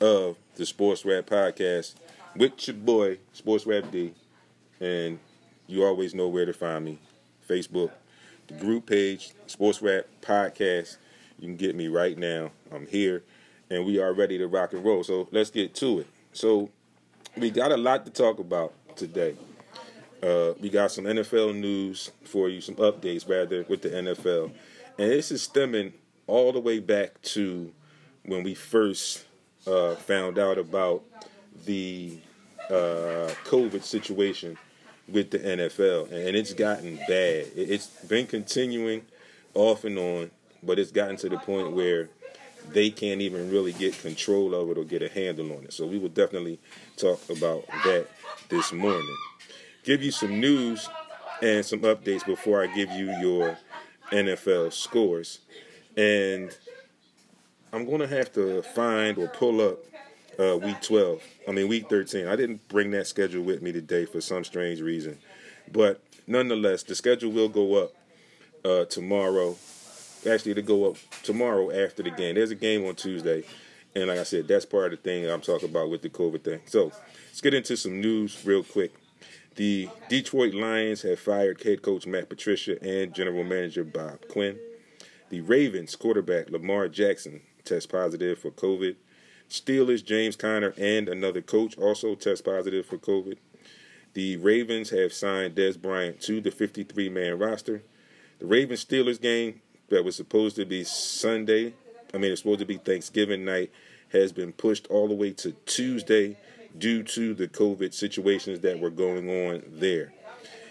of the Sports Rap Podcast with your boy, Sports Rap D. And you always know where to find me Facebook, the group page, Sports Rap Podcast. You can get me right now. I'm here, and we are ready to rock and roll. So let's get to it. So we got a lot to talk about today. Uh, we got some NFL news for you, some updates rather with the NFL, and this is stemming all the way back to when we first uh, found out about the uh, COVID situation with the NFL, and it's gotten bad. It's been continuing off and on, but it's gotten to the point where they can't even really get control of it or get a handle on it. So we will definitely talk about that this morning. Give you some news and some updates before I give you your NFL scores. And I'm going to have to find or pull up uh, week 12. I mean, week 13. I didn't bring that schedule with me today for some strange reason. But nonetheless, the schedule will go up uh, tomorrow. Actually, to go up tomorrow after the game. There's a game on Tuesday. And like I said, that's part of the thing I'm talking about with the COVID thing. So let's get into some news real quick. The Detroit Lions have fired head coach Matt Patricia and general manager Bob Quinn. The Ravens quarterback Lamar Jackson tests positive for COVID. Steelers James Conner and another coach also test positive for COVID. The Ravens have signed Dez Bryant to the 53 man roster. The Ravens Steelers game that was supposed to be Sunday, I mean, it's supposed to be Thanksgiving night, has been pushed all the way to Tuesday due to the COVID situations that were going on there.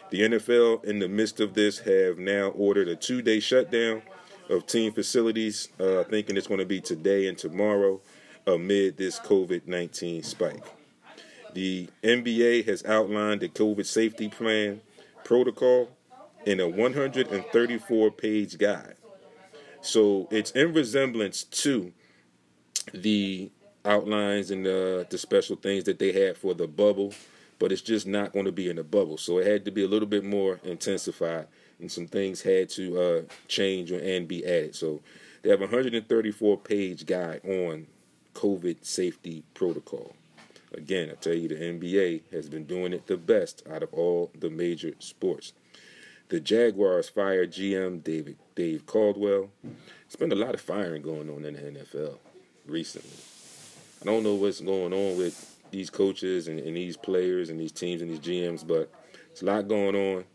The NFL, in the midst of this, have now ordered a two day shutdown of team facilities, uh, thinking it's going to be today and tomorrow amid this COVID 19 spike. The NBA has outlined the COVID safety plan protocol in a 134 page guide. So it's in resemblance to the outlines and the, the special things that they had for the bubble, but it's just not going to be in the bubble. So it had to be a little bit more intensified and some things had to uh, change and be added. So they have a 134 page guide on COVID safety protocol. Again, I tell you, the NBA has been doing it the best out of all the major sports. The Jaguars fired GM David Dave Caldwell. It's been a lot of firing going on in the NFL recently. I don't know what's going on with these coaches and, and these players and these teams and these GMs, but it's a lot going on,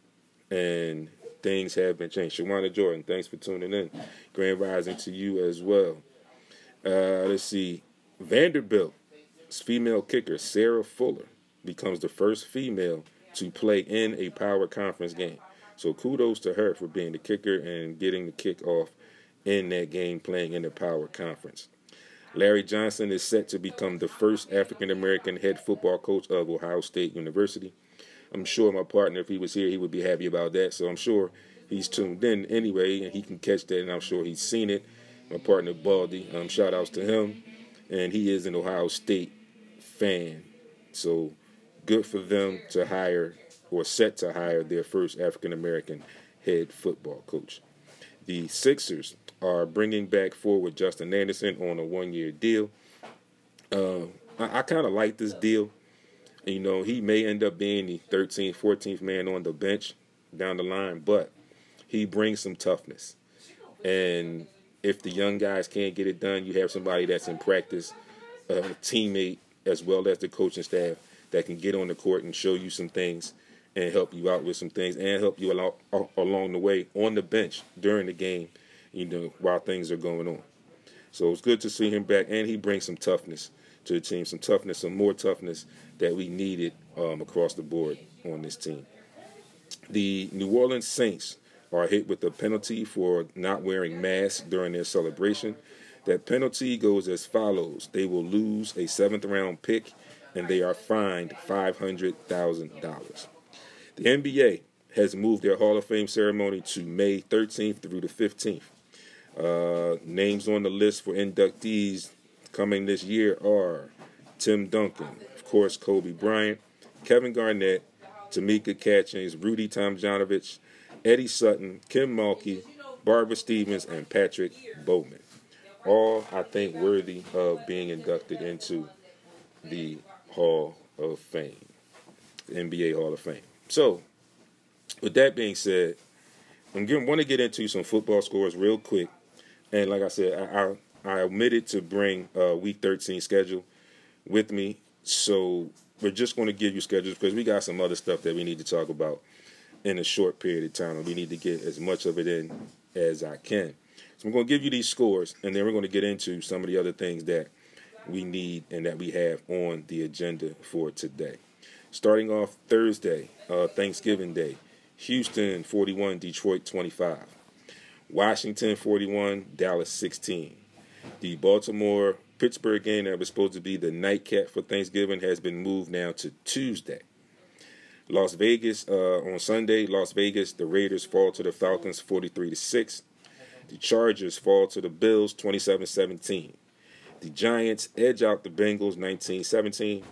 and things have been changed. Shawana Jordan, thanks for tuning in. Grand Rising to you as well. Uh, let's see. Vanderbilt's female kicker, Sarah Fuller, becomes the first female to play in a power conference game. So kudos to her for being the kicker and getting the kick off in that game playing in the power conference. Larry Johnson is set to become the first African American head football coach of Ohio State University. I'm sure my partner, if he was here, he would be happy about that. So I'm sure he's tuned in anyway, and he can catch that, and I'm sure he's seen it. My partner Baldy, um, shout outs to him, and he is an Ohio State fan. So good for them to hire or set to hire their first African American head football coach. The Sixers are bringing back forward Justin Anderson on a one year deal. Uh, I, I kind of like this deal. You know, he may end up being the 13th, 14th man on the bench down the line, but he brings some toughness. And if the young guys can't get it done, you have somebody that's in practice, a teammate, as well as the coaching staff that can get on the court and show you some things and help you out with some things and help you along, along the way on the bench during the game, you know, while things are going on. So it's good to see him back, and he brings some toughness to the team, some toughness, some more toughness that we needed um, across the board on this team. The New Orleans Saints are hit with a penalty for not wearing masks during their celebration. That penalty goes as follows they will lose a seventh round pick and they are fined $500,000. The NBA has moved their Hall of Fame ceremony to May 13th through the 15th. Uh, names on the list for inductees coming this year are Tim Duncan, course, Kobe Bryant, Kevin Garnett, Tamika Catchings, Rudy Tomjanovich, Eddie Sutton, Kim Mulkey, Barbara Stevens, and Patrick Baumann. all I think worthy of being inducted into the Hall of Fame, the NBA Hall of Fame. So, with that being said, I'm going want to get into some football scores real quick, and like I said, I I, I omitted to bring uh, Week 13 schedule with me, so we're just going to give you schedules because we got some other stuff that we need to talk about in a short period of time, and we need to get as much of it in as I can. So I'm going to give you these scores, and then we're going to get into some of the other things that we need and that we have on the agenda for today. Starting off Thursday, uh, Thanksgiving Day, Houston 41, Detroit 25. Washington 41, Dallas 16. The Baltimore Pittsburgh game that was supposed to be the nightcap for Thanksgiving has been moved now to Tuesday. Las Vegas uh, on Sunday, Las Vegas, the Raiders fall to the Falcons 43 to 6. The Chargers fall to the Bills 27-17. The Giants edge out the Bengals 19-17.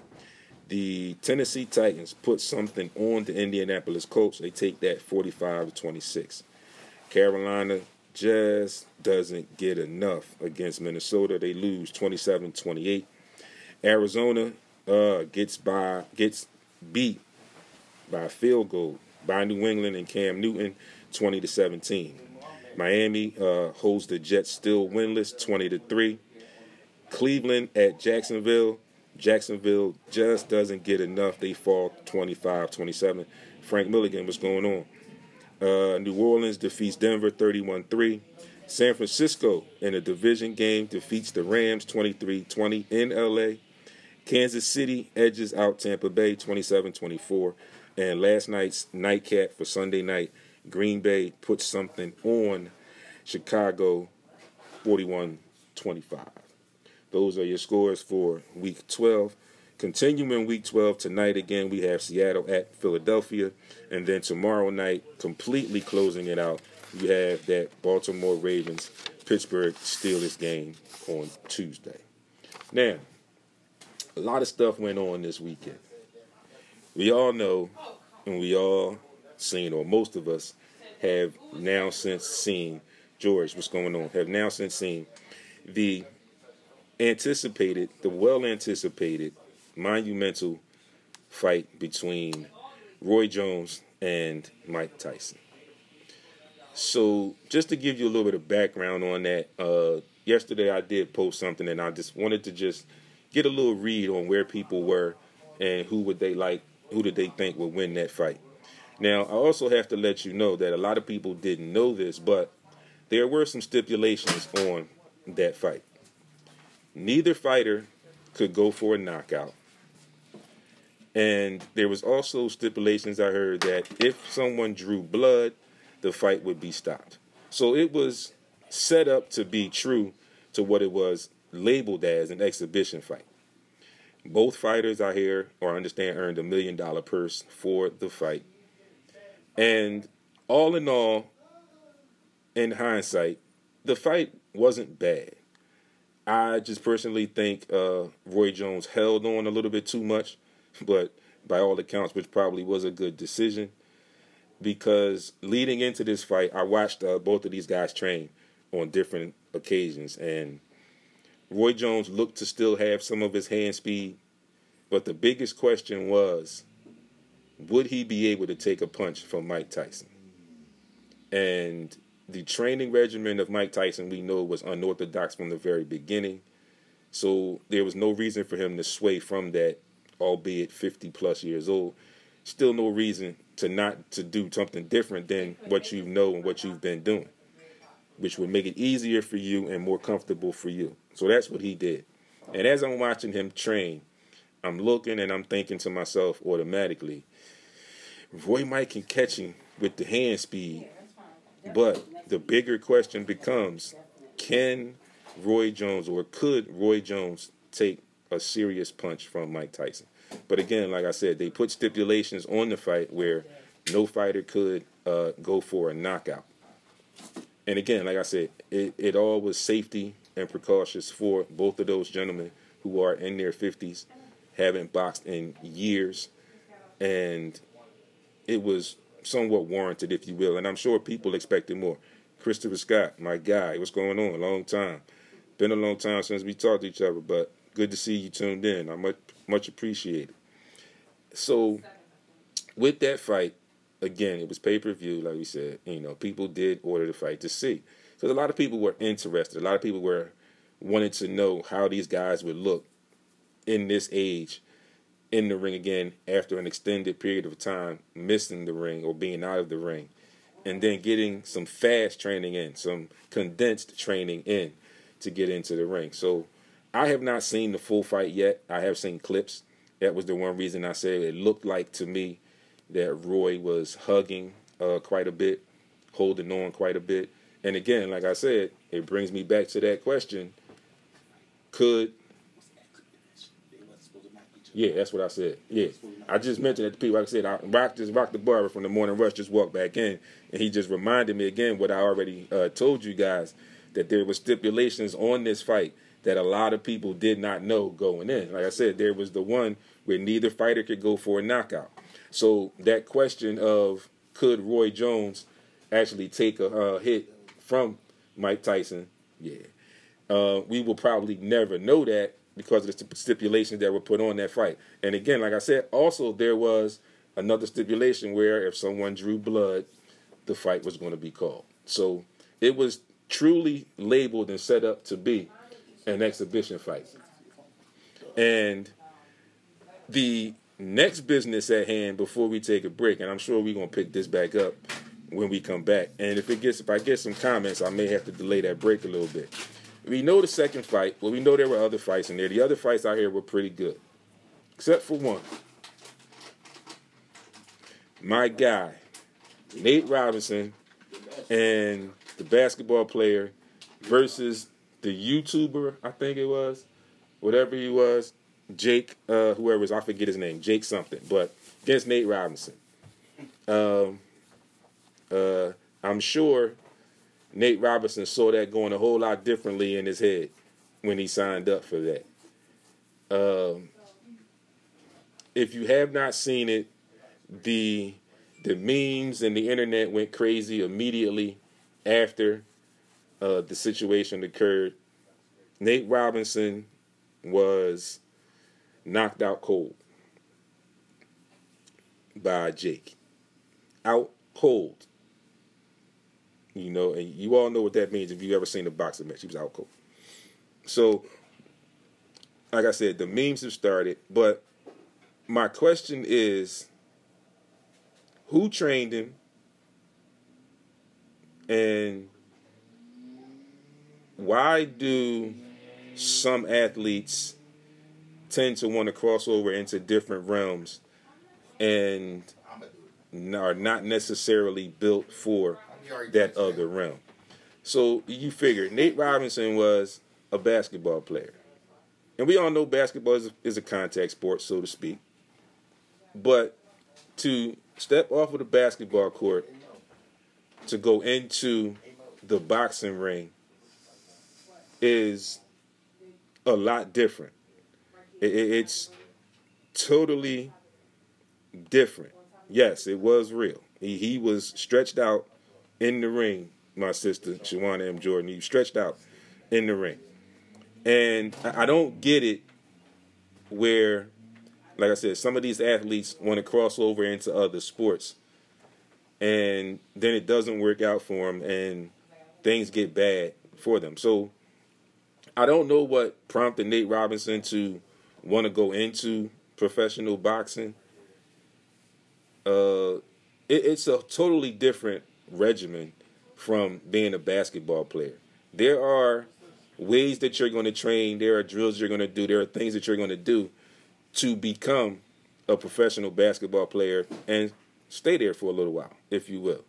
The Tennessee Titans put something on the Indianapolis Colts. They take that 45 to 26. Carolina just doesn't get enough against Minnesota. They lose 27-28. Arizona uh, gets by gets beat by field goal by New England and Cam Newton 20 to 17. Miami uh, holds the Jets still winless 20 to 3. Cleveland at Jacksonville. Jacksonville just doesn't get enough. They fall 25 27. Frank Milligan, what's going on? Uh, New Orleans defeats Denver 31 3. San Francisco in a division game defeats the Rams 23 20 in LA. Kansas City edges out Tampa Bay 27 24. And last night's nightcap for Sunday night, Green Bay puts something on Chicago 41 25. Those are your scores for week 12. Continuing week 12, tonight again, we have Seattle at Philadelphia. And then tomorrow night, completely closing it out, you have that Baltimore Ravens Pittsburgh Steelers game on Tuesday. Now, a lot of stuff went on this weekend. We all know, and we all seen, or most of us have now since seen, George, what's going on, have now since seen the anticipated, the well anticipated, monumental fight between Roy Jones and Mike Tyson. So, just to give you a little bit of background on that, uh, yesterday I did post something, and I just wanted to just get a little read on where people were and who would they like, who did they think would win that fight. Now, I also have to let you know that a lot of people didn't know this, but there were some stipulations on that fight. Neither fighter could go for a knockout. And there was also stipulations I heard that if someone drew blood, the fight would be stopped. So it was set up to be true to what it was labeled as an exhibition fight. Both fighters I hear or understand earned a million dollar purse for the fight. And all in all, in hindsight, the fight wasn't bad. I just personally think uh, Roy Jones held on a little bit too much, but by all accounts, which probably was a good decision. Because leading into this fight, I watched uh, both of these guys train on different occasions, and Roy Jones looked to still have some of his hand speed, but the biggest question was would he be able to take a punch from Mike Tyson? And the training regimen of Mike Tyson, we know, was unorthodox from the very beginning. So there was no reason for him to sway from that, albeit 50 plus years old. Still no reason to not to do something different than what you know and what you've been doing, which would make it easier for you and more comfortable for you. So that's what he did. And as I'm watching him train, I'm looking and I'm thinking to myself automatically, Roy Mike can catch him with the hand speed, but the bigger question becomes can Roy Jones or could Roy Jones take a serious punch from Mike Tyson? But again, like I said, they put stipulations on the fight where no fighter could uh, go for a knockout. And again, like I said, it, it all was safety and precautions for both of those gentlemen who are in their 50s, haven't boxed in years, and it was somewhat warranted, if you will. And I'm sure people expected more. Christopher Scott, my guy. What's going on? Long time. Been a long time since we talked to each other, but good to see you tuned in. I much much appreciated. So, with that fight, again, it was pay per view, like we said. You know, people did order the fight to see because a lot of people were interested. A lot of people were wanted to know how these guys would look in this age in the ring again after an extended period of time missing the ring or being out of the ring and then getting some fast training in some condensed training in to get into the ring so i have not seen the full fight yet. I have seen clips. That was the one reason i said it looked like to me that roy was hugging uh, quite a bit holding on quite a bit. And again like i said it brings me back to that question. Could yeah, that's what I said. Yeah, I just mentioned that to people. Like I said, I, Rock just Rock the barber from the Morning Rush just walked back in, and he just reminded me again what I already uh, told you guys that there were stipulations on this fight that a lot of people did not know going in. Like I said, there was the one where neither fighter could go for a knockout. So that question of could Roy Jones actually take a uh, hit from Mike Tyson? Yeah, uh, we will probably never know that because of the stipulations that were put on that fight. And again, like I said, also there was another stipulation where if someone drew blood, the fight was going to be called. So it was truly labeled and set up to be an exhibition fight. And the next business at hand before we take a break, and I'm sure we're gonna pick this back up when we come back. And if it gets if I get some comments, I may have to delay that break a little bit. We know the second fight. Well, we know there were other fights in there. The other fights out here were pretty good, except for one. My guy, Nate Robinson, and the basketball player versus the YouTuber, I think it was, whatever he was, Jake, uh, whoever was, I forget his name, Jake something, but against Nate Robinson. Um, uh, I'm sure Nate Robinson saw that going a whole lot differently in his head when he signed up for that. Um, if you have not seen it, the the memes and the internet went crazy immediately after uh, the situation occurred. Nate Robinson was knocked out cold by Jake. Out cold. You know, and you all know what that means if you've ever seen a boxing match. He was out cold. So, like I said, the memes have started, but my question is who trained him and why do some athletes tend to want to cross over into different realms and are not necessarily built for that other realm. So you figure Nate Robinson was a basketball player. And we all know basketball is a, is a contact sport, so to speak. But to step off of the basketball court to go into the boxing ring is a lot different. It, it, it's totally different. Yes, it was real. He, he was stretched out in the ring, my sister, Shawana M. Jordan. You stretched out in the ring. And I don't get it where, like I said, some of these athletes want to cross over into other sports and then it doesn't work out for them and things get bad for them. So I don't know what prompted Nate Robinson to want to go into professional boxing. Uh, it, it's a totally different regimen from being a basketball player. There are ways that you're going to train, there are drills you're going to do, there are things that you're going to do to become a professional basketball player and stay there for a little while, if you will.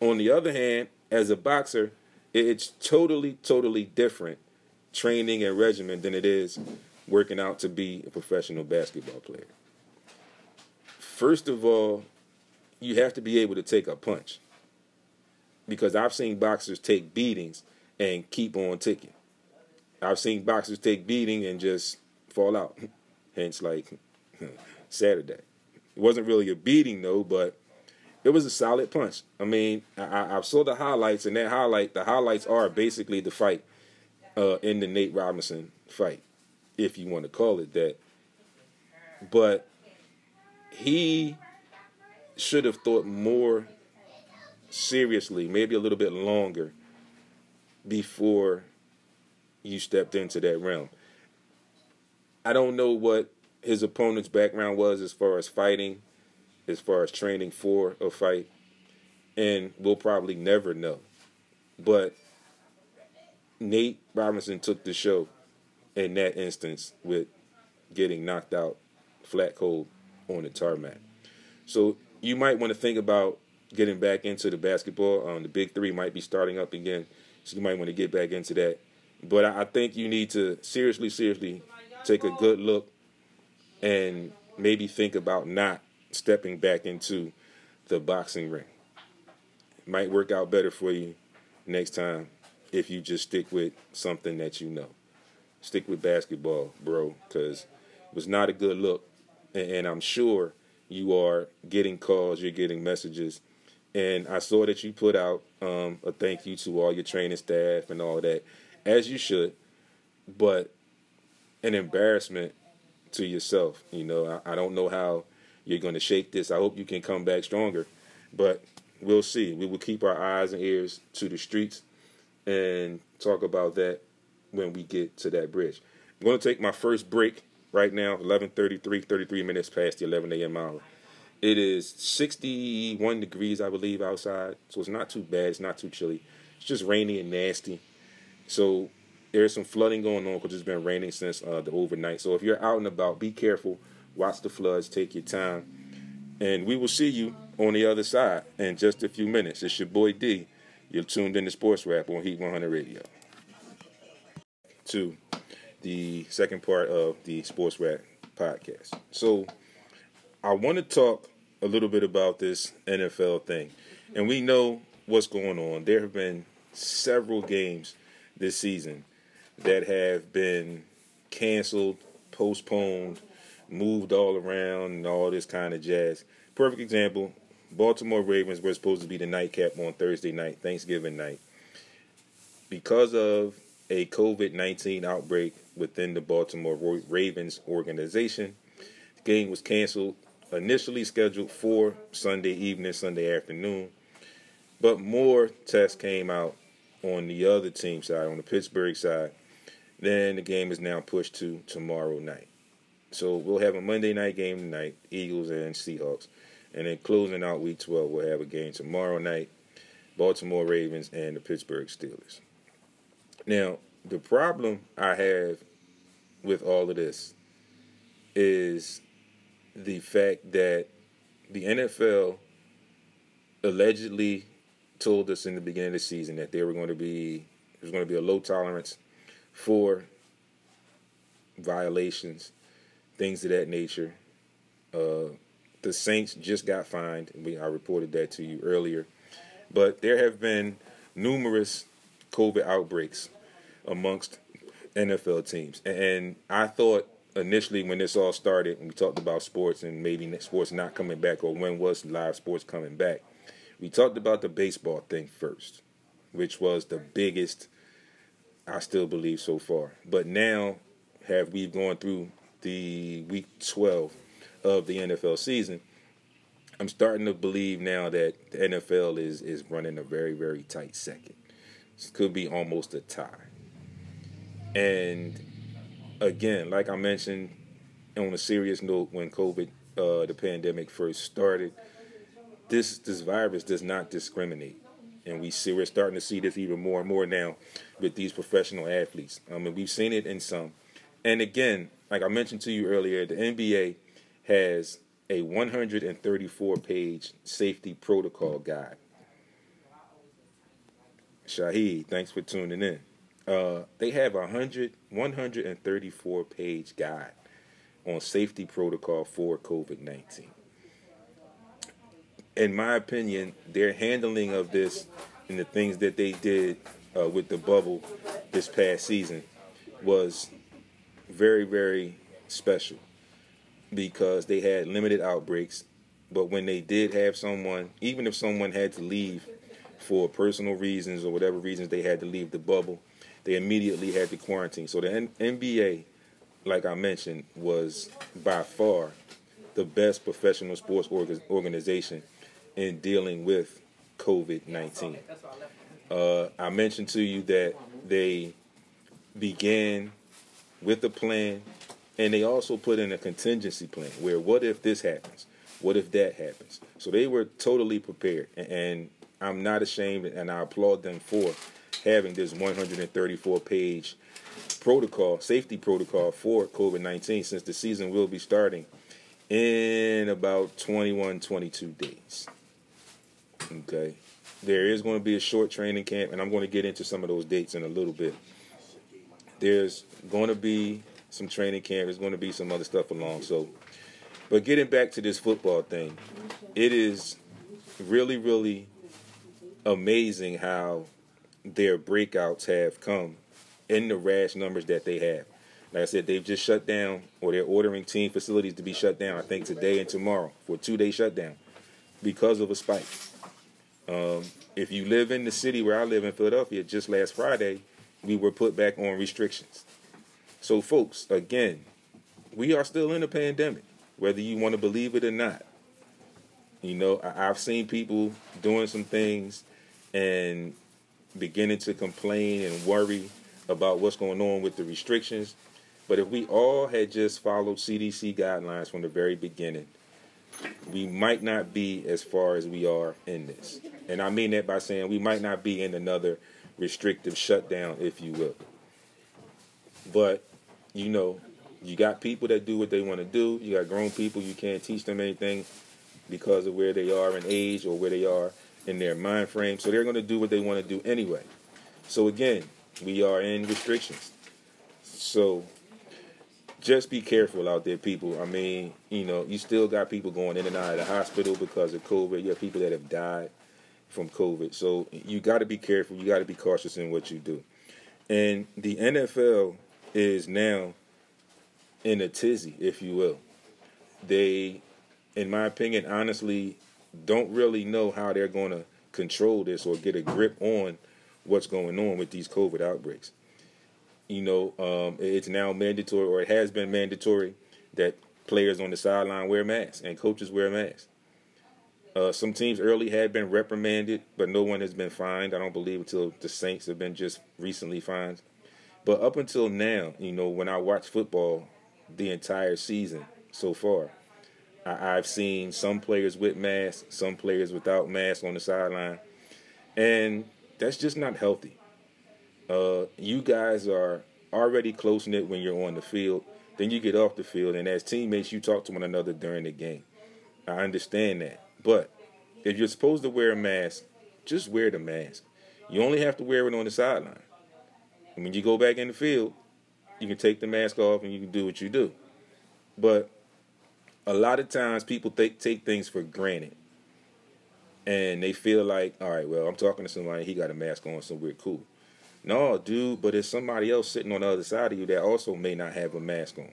On the other hand, as a boxer, it's totally, totally different training and regimen than it is working out to be a professional basketball player. First of all, you have to be able to take a punch. Because I've seen boxers take beatings and keep on ticking. I've seen boxers take beating and just fall out. Hence, like Saturday. It wasn't really a beating though, but it was a solid punch. I mean, I, I saw the highlights, and that highlight, the highlights are basically the fight uh, in the Nate Robinson fight, if you want to call it that. But he should have thought more seriously, maybe a little bit longer, before you stepped into that realm. I don't know what his opponent's background was as far as fighting, as far as training for a fight, and we'll probably never know. But Nate Robinson took the show in that instance with getting knocked out flat cold on the tarmac. So you might want to think about getting back into the basketball. Um, the Big Three might be starting up again, so you might want to get back into that. But I think you need to seriously, seriously take a good look and maybe think about not stepping back into the boxing ring. It might work out better for you next time if you just stick with something that you know. Stick with basketball, bro, because it was not a good look. And I'm sure you are getting calls, you're getting messages. And I saw that you put out um, a thank you to all your training staff and all that as you should, but an embarrassment to yourself. You know, I, I don't know how you're going to shake this. I hope you can come back stronger, but we'll see. We will keep our eyes and ears to the streets and talk about that when we get to that bridge. I'm going to take my first break right now, 11:33, 33 minutes past the 11 a.m. hour. It is 61 degrees, I believe, outside, so it's not too bad. It's not too chilly. It's just rainy and nasty. So there's some flooding going on because it's been raining since uh, the overnight. So if you're out and about, be careful. Watch the floods. Take your time, and we will see you on the other side in just a few minutes. It's your boy D. You're tuned in to Sports Rap on Heat 100 Radio. To the second part of the Sports Rap podcast. So I want to talk a little bit about this NFL thing, and we know what's going on. There have been several games this season that have been canceled, postponed, moved all around, and all this kind of jazz. Perfect example Baltimore Ravens were supposed to be the nightcap on Thursday night, Thanksgiving night. Because of a COVID 19 outbreak within the Baltimore Ravens organization, the game was canceled, initially scheduled for Sunday evening, Sunday afternoon. But more tests came out on the other team side, on the Pittsburgh side, then the game is now pushed to tomorrow night. So we'll have a Monday night game tonight, Eagles and Seahawks. And then closing out week 12, we'll have a game tomorrow night, Baltimore Ravens and the Pittsburgh Steelers. Now, the problem I have with all of this is the fact that the NFL allegedly told us in the beginning of the season that they were going to be there's going to be a low tolerance for violations, things of that nature. Uh, the Saints just got fined. We, I reported that to you earlier. But there have been numerous COVID outbreaks amongst NFL teams. And I thought initially when this all started, and we talked about sports and maybe sports not coming back or when was live sports coming back, we talked about the baseball thing first, which was the biggest, I still believe, so far. But now, have we gone through the week 12 of the NFL season, I'm starting to believe now that the NFL is, is running a very, very tight second. This could be almost a tie. And again, like I mentioned on a serious note, when COVID, uh, the pandemic first started, this this virus does not discriminate, and we see we're starting to see this even more and more now with these professional athletes. I mean, we've seen it in some, and again, like I mentioned to you earlier, the NBA has a 134 page safety protocol guide. Shahid, thanks for tuning in. Uh, they have a 100, 134 page guide on safety protocol for COVID 19 in my opinion, their handling of this and the things that they did uh, with the bubble this past season was very, very special because they had limited outbreaks. But when they did have someone, even if someone had to leave for personal reasons or whatever reasons they had to leave the bubble, they immediately had to quarantine. So the N- NBA, like I mentioned, was by far the best professional sports org- organization in dealing with COVID 19. Uh, I mentioned to you that they began with a plan and they also put in a contingency plan where what if this happens? What if that happens? So they were totally prepared. And I'm not ashamed and I applaud them for having this 134 page protocol, safety protocol for COVID 19 since the season will be starting in about 21, 22 days. Okay. There is going to be a short training camp, and I'm going to get into some of those dates in a little bit. There's going to be some training camp. There's going to be some other stuff along. So, but getting back to this football thing, it is really, really amazing how their breakouts have come in the rash numbers that they have. Like I said, they've just shut down, or they're ordering team facilities to be shut down. I think today and tomorrow for a two-day shutdown because of a spike. Um, if you live in the city where I live in Philadelphia, just last Friday, we were put back on restrictions. So, folks, again, we are still in a pandemic, whether you want to believe it or not. You know, I- I've seen people doing some things and beginning to complain and worry about what's going on with the restrictions. But if we all had just followed CDC guidelines from the very beginning, we might not be as far as we are in this. And I mean that by saying we might not be in another restrictive shutdown, if you will. But, you know, you got people that do what they want to do. You got grown people, you can't teach them anything because of where they are in age or where they are in their mind frame. So they're going to do what they want to do anyway. So again, we are in restrictions. So just be careful out there, people. I mean, you know, you still got people going in and out of the hospital because of COVID. You have people that have died from COVID. So you got to be careful. You got to be cautious in what you do. And the NFL is now in a tizzy, if you will. They, in my opinion, honestly, don't really know how they're going to control this or get a grip on what's going on with these COVID outbreaks. You know, um, it's now mandatory, or it has been mandatory, that players on the sideline wear masks and coaches wear masks. Uh, some teams early had been reprimanded, but no one has been fined. I don't believe until the Saints have been just recently fined. But up until now, you know, when I watch football the entire season so far, I, I've seen some players with masks, some players without masks on the sideline, and that's just not healthy. Uh, you guys are already close knit when you're on the field. Then you get off the field, and as teammates, you talk to one another during the game. I understand that, but if you're supposed to wear a mask, just wear the mask. You only have to wear it on the sideline. And when you go back in the field, you can take the mask off and you can do what you do. But a lot of times people take take things for granted. And they feel like, all right, well, I'm talking to somebody, he got a mask on, so we're cool. No, dude, but there's somebody else sitting on the other side of you that also may not have a mask on.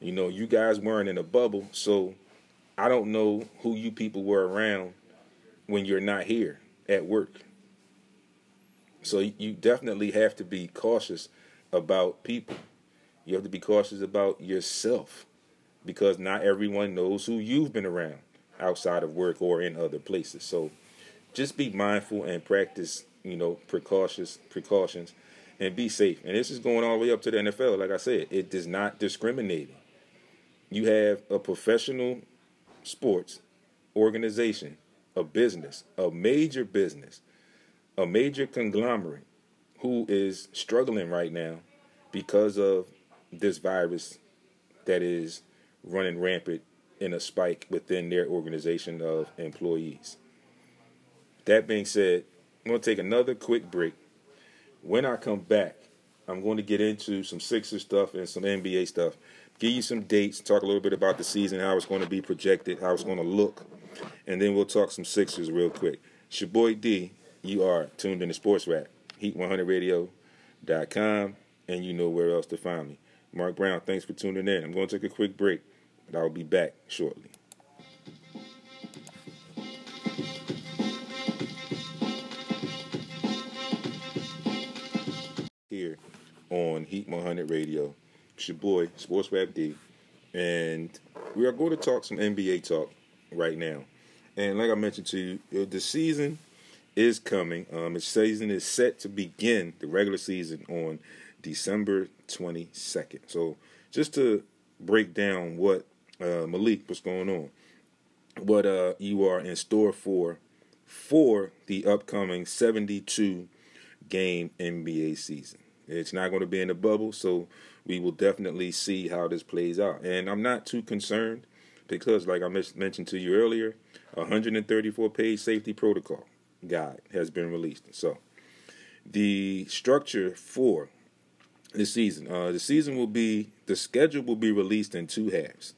You know, you guys weren't in a bubble, so I don't know who you people were around when you're not here at work. So you definitely have to be cautious about people. You have to be cautious about yourself because not everyone knows who you've been around outside of work or in other places. So just be mindful and practice, you know, precautious precautions and be safe. And this is going all the way up to the NFL. Like I said, it does not discriminate. You have a professional sports organization, a business, a major business, a major conglomerate who is struggling right now because of this virus that is running rampant in a spike within their organization of employees. That being said, I'm going to take another quick break. When I come back, I'm going to get into some Sixers stuff and some NBA stuff. Give you some dates, talk a little bit about the season, how it's going to be projected, how it's going to look, and then we'll talk some Sixers real quick. It's your boy D. You are tuned in to Sports Rap, Heat100Radio.com, and you know where else to find me. Mark Brown, thanks for tuning in. I'm going to take a quick break, but I'll be back shortly. here on Heat 100 Radio. It's your boy, Sports D, and we are going to talk some NBA talk right now. And like I mentioned to you, the season is coming. Um, the season is set to begin, the regular season, on December 22nd. So just to break down what uh, Malik, what's going on, what uh, you are in store for for the upcoming 72 game NBA season. It's not going to be in the bubble, so we will definitely see how this plays out. And I'm not too concerned because, like I mentioned to you earlier, 134 page safety protocol guide has been released. So, the structure for the season, uh, the season will be the schedule will be released in two halves.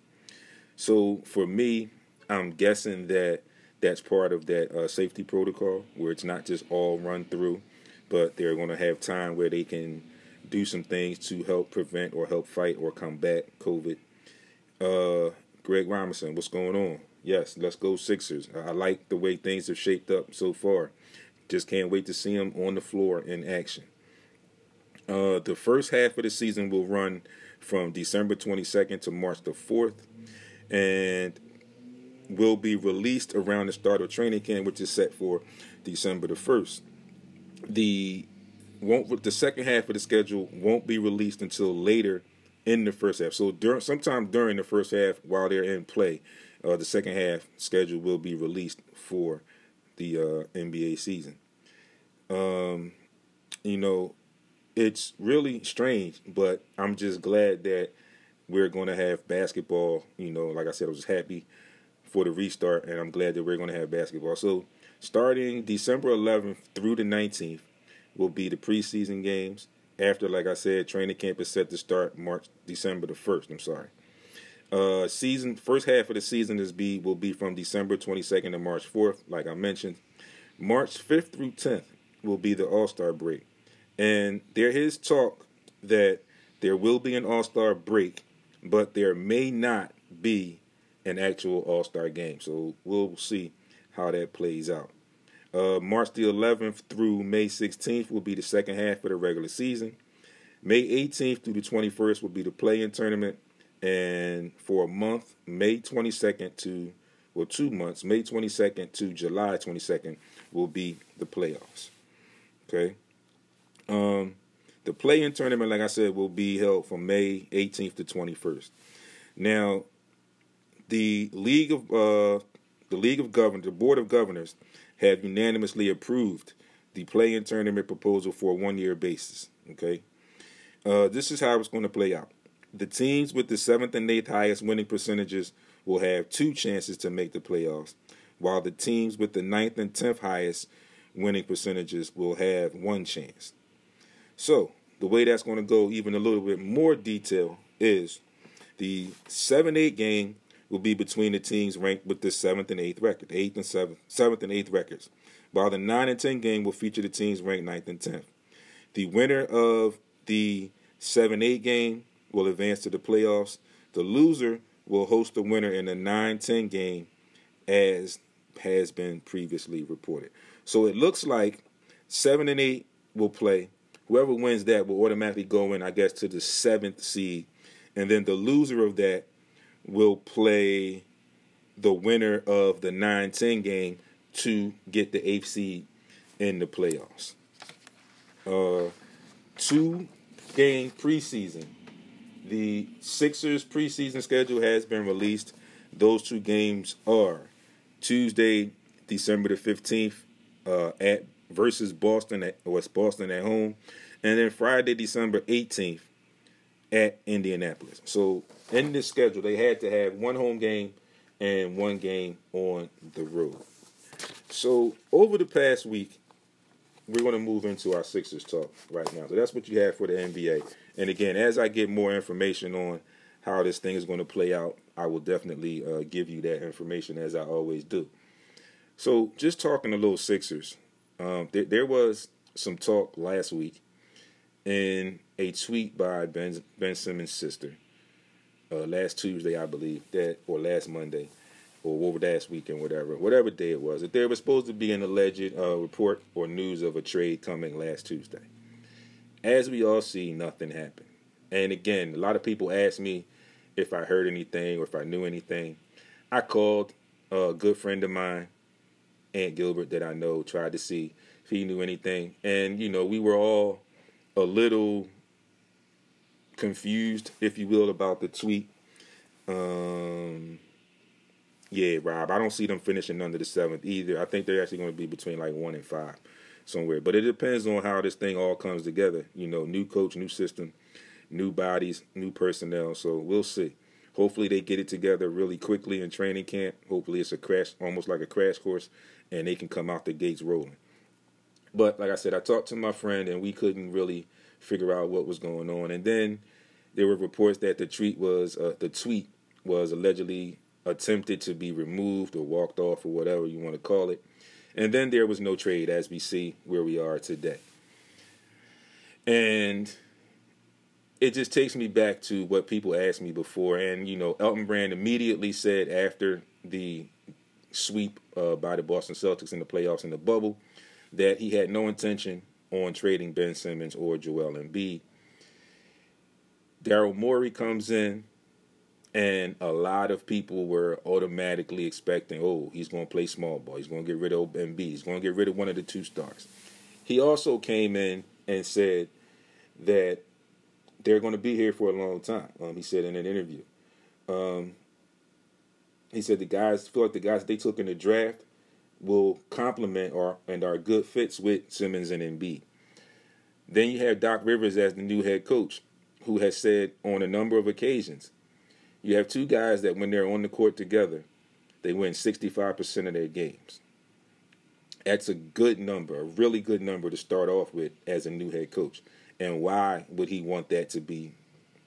So, for me, I'm guessing that that's part of that uh, safety protocol where it's not just all run through, but they're going to have time where they can do some things to help prevent or help fight or combat COVID. Uh, Greg Robinson, what's going on? Yes, let's go Sixers. I like the way things have shaped up so far. Just can't wait to see them on the floor in action. Uh, the first half of the season will run from December 22nd to March the 4th. And will be released around the start of training camp, which is set for December the first. The won't the second half of the schedule won't be released until later in the first half. So during sometime during the first half, while they're in play, uh, the second half schedule will be released for the uh, NBA season. Um, you know, it's really strange, but I'm just glad that we're going to have basketball. You know, like I said, I was happy for the restart, and I'm glad that we're going to have basketball. So, starting December 11th through the 19th will be the preseason games. After, like I said, training camp is set to start March, December the 1st. I'm sorry. Uh, season first half of the season is be will be from December 22nd to March 4th, like I mentioned. March 5th through 10th will be the All Star break, and there is talk that there will be an All Star break, but there may not be an actual All Star game. So we'll see how that plays out. Uh, March the 11th through May 16th will be the second half of the regular season. May 18th through the 21st will be the play-in tournament, and for a month, May 22nd to well, two months, May 22nd to July 22nd will be the playoffs. Okay. Um, the play-in tournament, like I said, will be held from May 18th to 21st. Now, the League of uh, the League of Governors, the Board of Governors, have unanimously approved the play-in tournament proposal for a one-year basis. Okay, uh, this is how it's going to play out. The teams with the seventh and eighth highest winning percentages will have two chances to make the playoffs, while the teams with the ninth and tenth highest winning percentages will have one chance. So the way that's going to go, even a little bit more detail, is the seven eight game will be between the teams ranked with the seventh and eighth record, eighth and seventh, seventh and eighth records, while the nine and ten game will feature the teams ranked ninth and tenth. The winner of the seven eight game will advance to the playoffs. The loser will host the winner in the 9-10 game, as has been previously reported. So it looks like seven and eight will play. Whoever wins that will automatically go in, I guess, to the seventh seed, and then the loser of that will play the winner of the 9-10 game to get the eighth seed in the playoffs. Uh, two game preseason. The Sixers preseason schedule has been released. Those two games are Tuesday, December the 15th, uh, at versus Boston at West Boston at home, and then Friday, December 18th at Indianapolis. So in this schedule, they had to have one home game and one game on the road. So over the past week, we're going to move into our Sixers talk right now. So that's what you have for the NBA. And again, as I get more information on how this thing is going to play out, I will definitely uh, give you that information as I always do. So just talking a little Sixers, um, there, there was some talk last week in a tweet by Ben Ben Simmons' sister uh, last Tuesday, I believe, that or last Monday, or last weekend, whatever, whatever day it was, that there was supposed to be an alleged uh, report or news of a trade coming last Tuesday. as we all see, nothing happened. And again, a lot of people ask me if I heard anything or if I knew anything. I called a good friend of mine, Aunt Gilbert, that I know, tried to see if he knew anything. And, you know, we were all a little confused, if you will, about the tweet. Um, yeah, Rob, I don't see them finishing under the seventh either. I think they're actually going to be between like one and five somewhere. But it depends on how this thing all comes together. You know, new coach, new system, new bodies, new personnel. So we'll see. Hopefully they get it together really quickly in training camp. Hopefully it's a crash, almost like a crash course, and they can come out the gates rolling. But like I said, I talked to my friend and we couldn't really figure out what was going on. And then there were reports that the tweet was uh, the tweet was allegedly attempted to be removed or walked off or whatever you want to call it. And then there was no trade as we see where we are today. And it just takes me back to what people asked me before. And, you know, Elton Brand immediately said after the sweep uh, by the Boston Celtics in the playoffs in the bubble that he had no intention on trading Ben Simmons or Joel Embiid. Daryl Morey comes in and a lot of people were automatically expecting, oh, he's going to play small ball. He's going to get rid of Embiid. He's going to get rid of one of the two stars. He also came in and said that they're going to be here for a long time. Um, he said in an interview. Um, he said the guys feel like the guys they took in the draft will complement or and are good fits with Simmons and Embiid. Then you have Doc Rivers as the new head coach, who has said on a number of occasions you have two guys that when they're on the court together, they win 65% of their games. That's a good number, a really good number to start off with as a new head coach. And why would he want that to be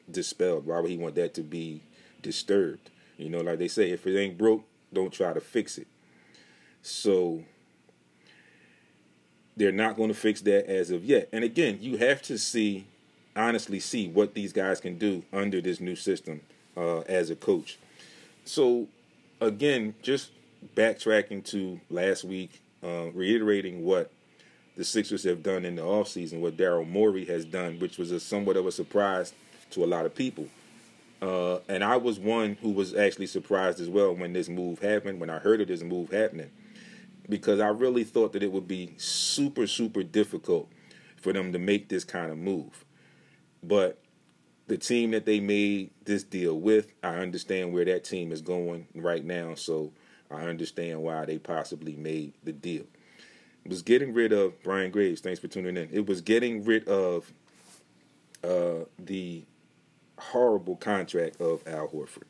dispelled? Why would he want that to be disturbed? You know, like they say, if it ain't broke, don't try to fix it. So they're not going to fix that as of yet. And again, you have to see, honestly, see what these guys can do under this new system uh, as a coach. So, again, just backtracking to last week, uh, reiterating what the Sixers have done in the offseason, what Daryl Morey has done, which was a somewhat of a surprise to a lot of people. Uh, and I was one who was actually surprised as well when this move happened, when I heard of this move happening, because I really thought that it would be super, super difficult for them to make this kind of move. But the team that they made this deal with, I understand where that team is going right now, so I understand why they possibly made the deal. It was getting rid of Brian Graves. Thanks for tuning in. It was getting rid of uh, the horrible contract of Al Horford.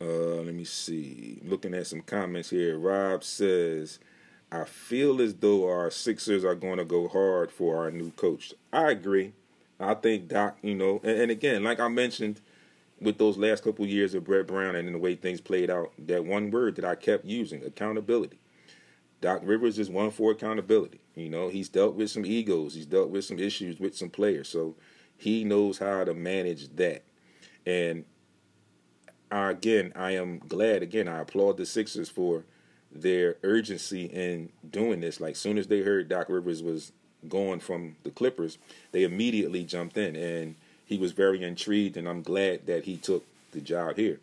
Uh, let me see. Looking at some comments here. Rob says, I feel as though our Sixers are going to go hard for our new coach. I agree. I think Doc, you know, and, and again, like I mentioned with those last couple years of Brett Brown and the way things played out, that one word that I kept using, accountability. Doc Rivers is one for accountability. You know, he's dealt with some egos, he's dealt with some issues with some players, so he knows how to manage that. And Again, I am glad. Again, I applaud the Sixers for their urgency in doing this. Like, soon as they heard Doc Rivers was going from the Clippers, they immediately jumped in, and he was very intrigued, and I'm glad that he took the job here.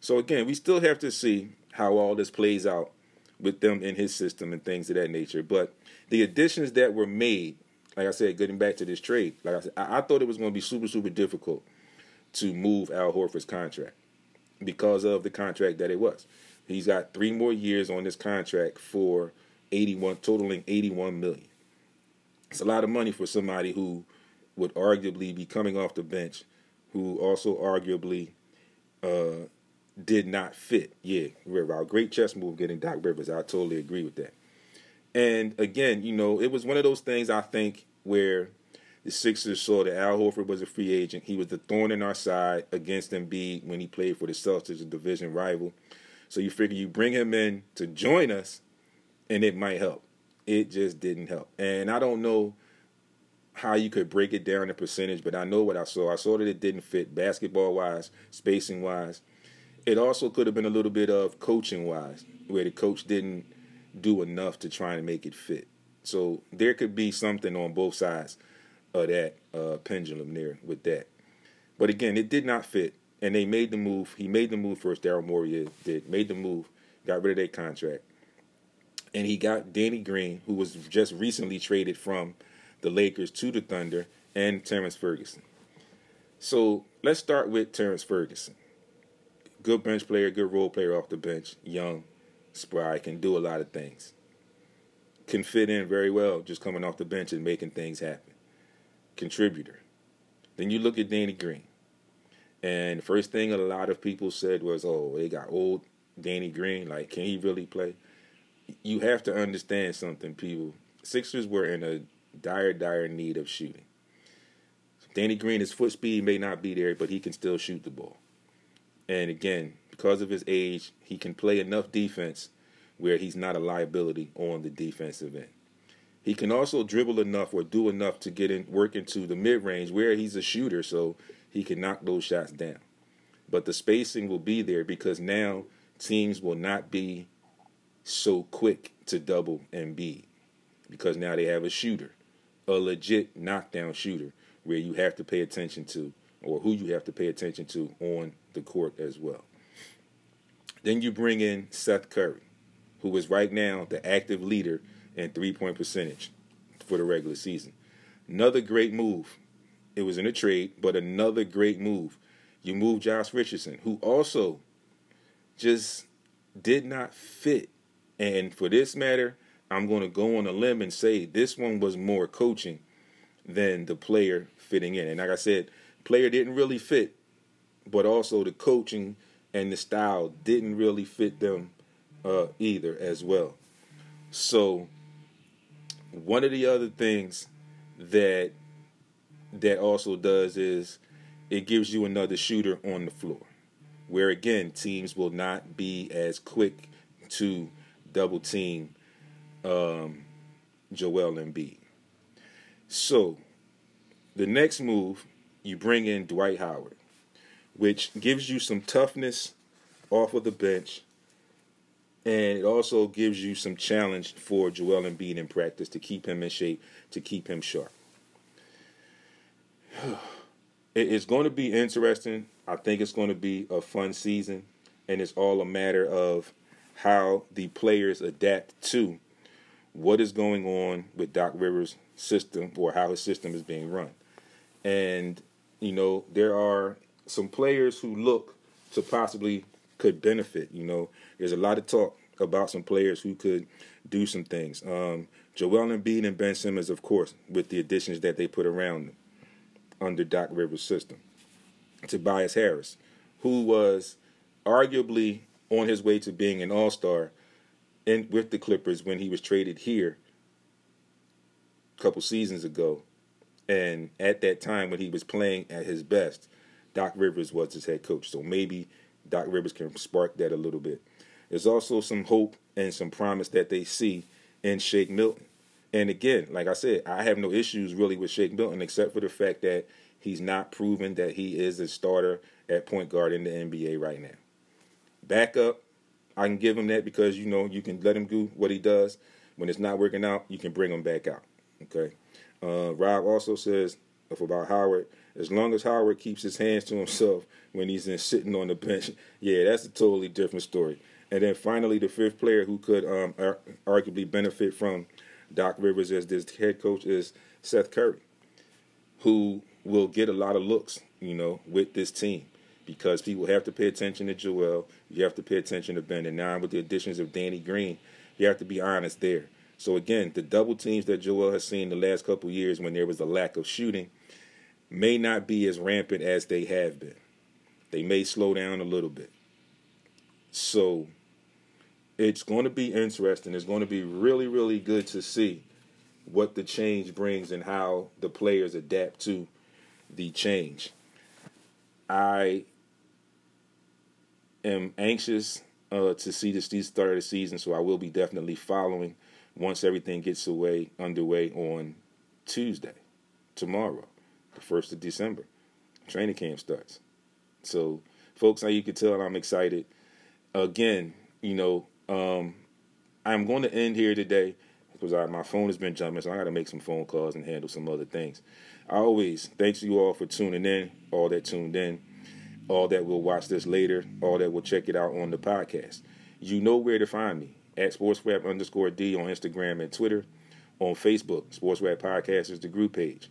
So again, we still have to see how all this plays out with them in his system and things of that nature. But the additions that were made, like I said, getting back to this trade, like I said, I, I thought it was going to be super, super difficult to move Al Horford's contract because of the contract that it was. He's got three more years on this contract for 81, totaling 81 million. It's a lot of money for somebody who would arguably be coming off the bench, who also arguably uh, did not fit. Yeah, River, great chess move getting Doc Rivers. I totally agree with that. And again, you know, it was one of those things I think where the Sixers saw that Al Horford was a free agent. He was the thorn in our side against Embiid when he played for the Celtics, a division rival. So you figure you bring him in to join us, and it might help it just didn't help. And I don't know how you could break it down in percentage, but I know what I saw. I saw that it didn't fit basketball wise, spacing wise. It also could have been a little bit of coaching wise, where the coach didn't do enough to try and make it fit. So there could be something on both sides of that uh, pendulum there with that. But again, it did not fit, and they made the move. He made the move first. Daryl Morey did made the move, got rid of that contract, and he got Danny Green, who was just recently traded from the Lakers to the Thunder, and Terrence Ferguson. So let's start with Terrence Ferguson. Good bench player, good role player off the bench, young, spry, can do a lot of things. Can fit in very well just coming off the bench and making things happen. Contributor. Then you look at Danny Green. And the first thing a lot of people said was, oh, they got old Danny Green. Like, can he really play? You have to understand something, people. Sixers were in a dire, dire need of shooting. Danny Green, his foot speed may not be there, but he can still shoot the ball. And again, because of his age, he can play enough defense where he's not a liability on the defensive end. He can also dribble enough or do enough to get in work into the mid range where he's a shooter, so he can knock those shots down. But the spacing will be there because now teams will not be so quick to double Embiid because now they have a shooter, a legit knockdown shooter where you have to pay attention to or who you have to pay attention to on the court as well. Then you bring in Seth Curry, who is right now the active leader in three point percentage for the regular season. Another great move. It was in a trade, but another great move. You move Josh Richardson, who also just did not fit. And for this matter, I'm going to go on a limb and say this one was more coaching than the player fitting in. And like I said, player didn't really fit, but also the coaching and the style didn't really fit them uh, either as well. So one of the other things that that also does is it gives you another shooter on the floor. Where again, teams will not be as quick to double team um, Joel Embiid. So the next move, you bring in Dwight Howard, which gives you some toughness off of the bench and it also gives you some challenge for Joel Embiid in practice to keep him in shape, to keep him sharp. It's going to be interesting. I think it's going to be a fun season, and it's all a matter of how the players adapt to what is going on with Doc Rivers' system or how his system is being run. And, you know, there are some players who look to possibly could benefit. You know, there's a lot of talk about some players who could do some things. Um, Joel Embiid and Ben Simmons, of course, with the additions that they put around them under Doc Rivers' system. Tobias Harris, who was arguably on his way to being an All Star in with the Clippers when he was traded here a couple seasons ago, and at that time when he was playing at his best, Doc Rivers was his head coach. So maybe Doc Rivers can spark that a little bit. There's also some hope and some promise that they see in Shake Milton. And again, like I said, I have no issues really with Shake Milton except for the fact that he's not proven that he is a starter at point guard in the NBA right now. Backup, I can give him that because you know you can let him do what he does. When it's not working out, you can bring him back out. Okay. Uh, Rob also says about Howard, as long as Howard keeps his hands to himself when he's in sitting on the bench, yeah, that's a totally different story. And then finally, the fifth player who could um, ar- arguably benefit from Doc Rivers as this head coach is Seth Curry, who will get a lot of looks, you know, with this team because people have to pay attention to Joel. You have to pay attention to Ben. And now with the additions of Danny Green, you have to be honest there. So again, the double teams that Joel has seen the last couple years when there was a lack of shooting may not be as rampant as they have been. They may slow down a little bit. So it's going to be interesting. It's going to be really, really good to see what the change brings and how the players adapt to the change. I am anxious uh, to see this start of the season, so I will be definitely following once everything gets away underway on Tuesday, tomorrow the first of December. Training camp starts. So, folks, now you can tell I'm excited. Again, you know, um, I'm going to end here today. because my phone has been jumping, so I got to make some phone calls and handle some other things. I always thanks you all for tuning in, all that tuned in, all that will watch this later, all that will check it out on the podcast. You know where to find me at SportsRap underscore D on Instagram and Twitter. On Facebook, Sports Rap Podcast is the group page.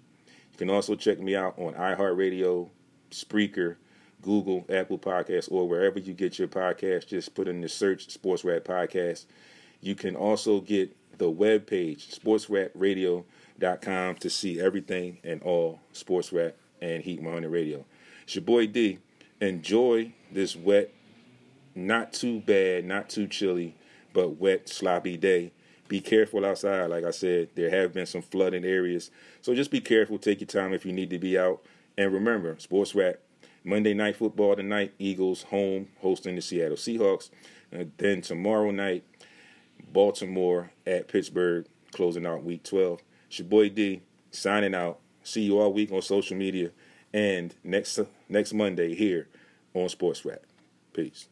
You can also check me out on iHeartRadio, Spreaker, Google, Apple Podcasts, or wherever you get your podcast. Just put in the search Sports Rap Podcast. You can also get the web page, sportsrapradio.com, to see everything and all sports rap and Heat 100 Radio. It's your boy D. Enjoy this wet, not too bad, not too chilly, but wet, sloppy day. Be careful outside. Like I said, there have been some flooding areas. So just be careful. Take your time if you need to be out. And remember, sports rap Monday night football tonight, Eagles home hosting the Seattle Seahawks. And then tomorrow night, Baltimore at Pittsburgh, closing out week 12. It's your boy D signing out. See you all week on social media and next next Monday here on Sports Rap. Peace.